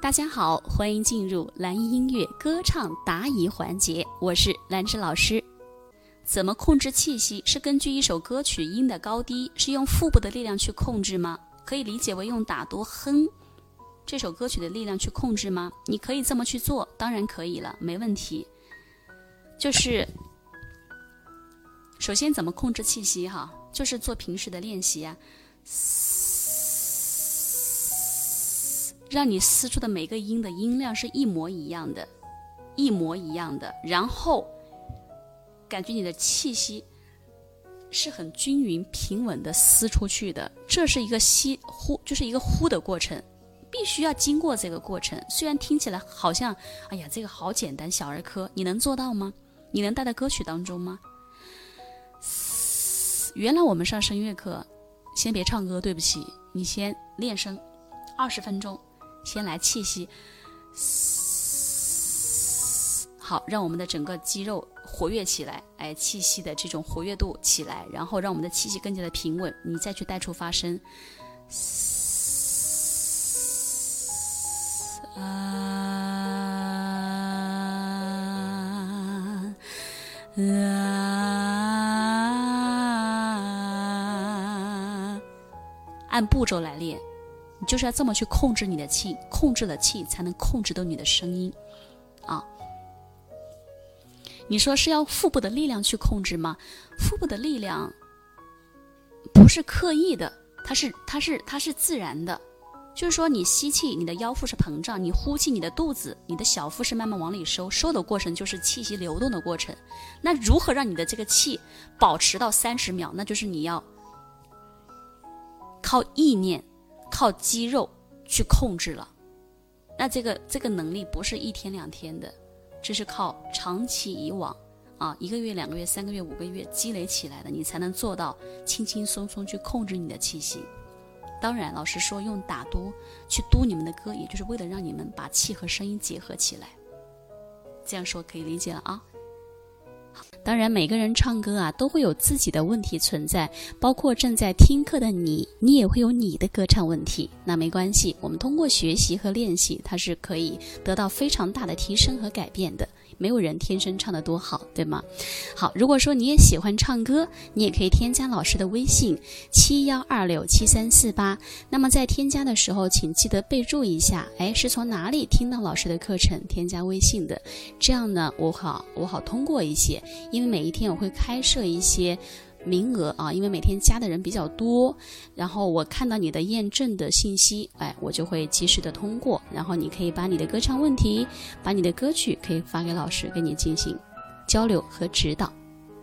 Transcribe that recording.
大家好，欢迎进入蓝音音乐歌唱答疑环节，我是兰芝老师。怎么控制气息？是根据一首歌曲音的高低，是用腹部的力量去控制吗？可以理解为用打哆哼这首歌曲的力量去控制吗？你可以这么去做，当然可以了，没问题。就是首先怎么控制气息哈？就是做平时的练习啊。让你撕出的每个音的音量是一模一样的，一模一样的。然后，感觉你的气息是很均匀、平稳的撕出去的。这是一个吸呼，就是一个呼的过程，必须要经过这个过程。虽然听起来好像，哎呀，这个好简单，小儿科，你能做到吗？你能带到歌曲当中吗？原来我们上声乐课，先别唱歌，对不起，你先练声，二十分钟。先来气息，好，让我们的整个肌肉活跃起来，哎，气息的这种活跃度起来，然后让我们的气息更加的平稳，你再去带出发声，啊，啊，按步骤来练。你就是要这么去控制你的气，控制了气才能控制到你的声音，啊！你说是要腹部的力量去控制吗？腹部的力量不是刻意的，它是它是它是自然的，就是说你吸气，你的腰腹是膨胀；你呼气，你的肚子、你的小腹是慢慢往里收，收的过程就是气息流动的过程。那如何让你的这个气保持到三十秒？那就是你要靠意念。靠肌肉去控制了，那这个这个能力不是一天两天的，这是靠长期以往啊，一个月、两个月、三个月、五个月积累起来的，你才能做到轻轻松松去控制你的气息。当然，老师说用打嘟去嘟你们的歌，也就是为了让你们把气和声音结合起来。这样说可以理解了啊。当然，每个人唱歌啊，都会有自己的问题存在，包括正在听课的你，你也会有你的歌唱问题。那没关系，我们通过学习和练习，它是可以得到非常大的提升和改变的。没有人天生唱得多好，对吗？好，如果说你也喜欢唱歌，你也可以添加老师的微信七幺二六七三四八。那么在添加的时候，请记得备注一下，哎，是从哪里听到老师的课程添加微信的？这样呢，我好我好通过一些，因为每一天我会开设一些。名额啊，因为每天加的人比较多，然后我看到你的验证的信息，哎，我就会及时的通过，然后你可以把你的歌唱问题，把你的歌曲可以发给老师，跟你进行交流和指导。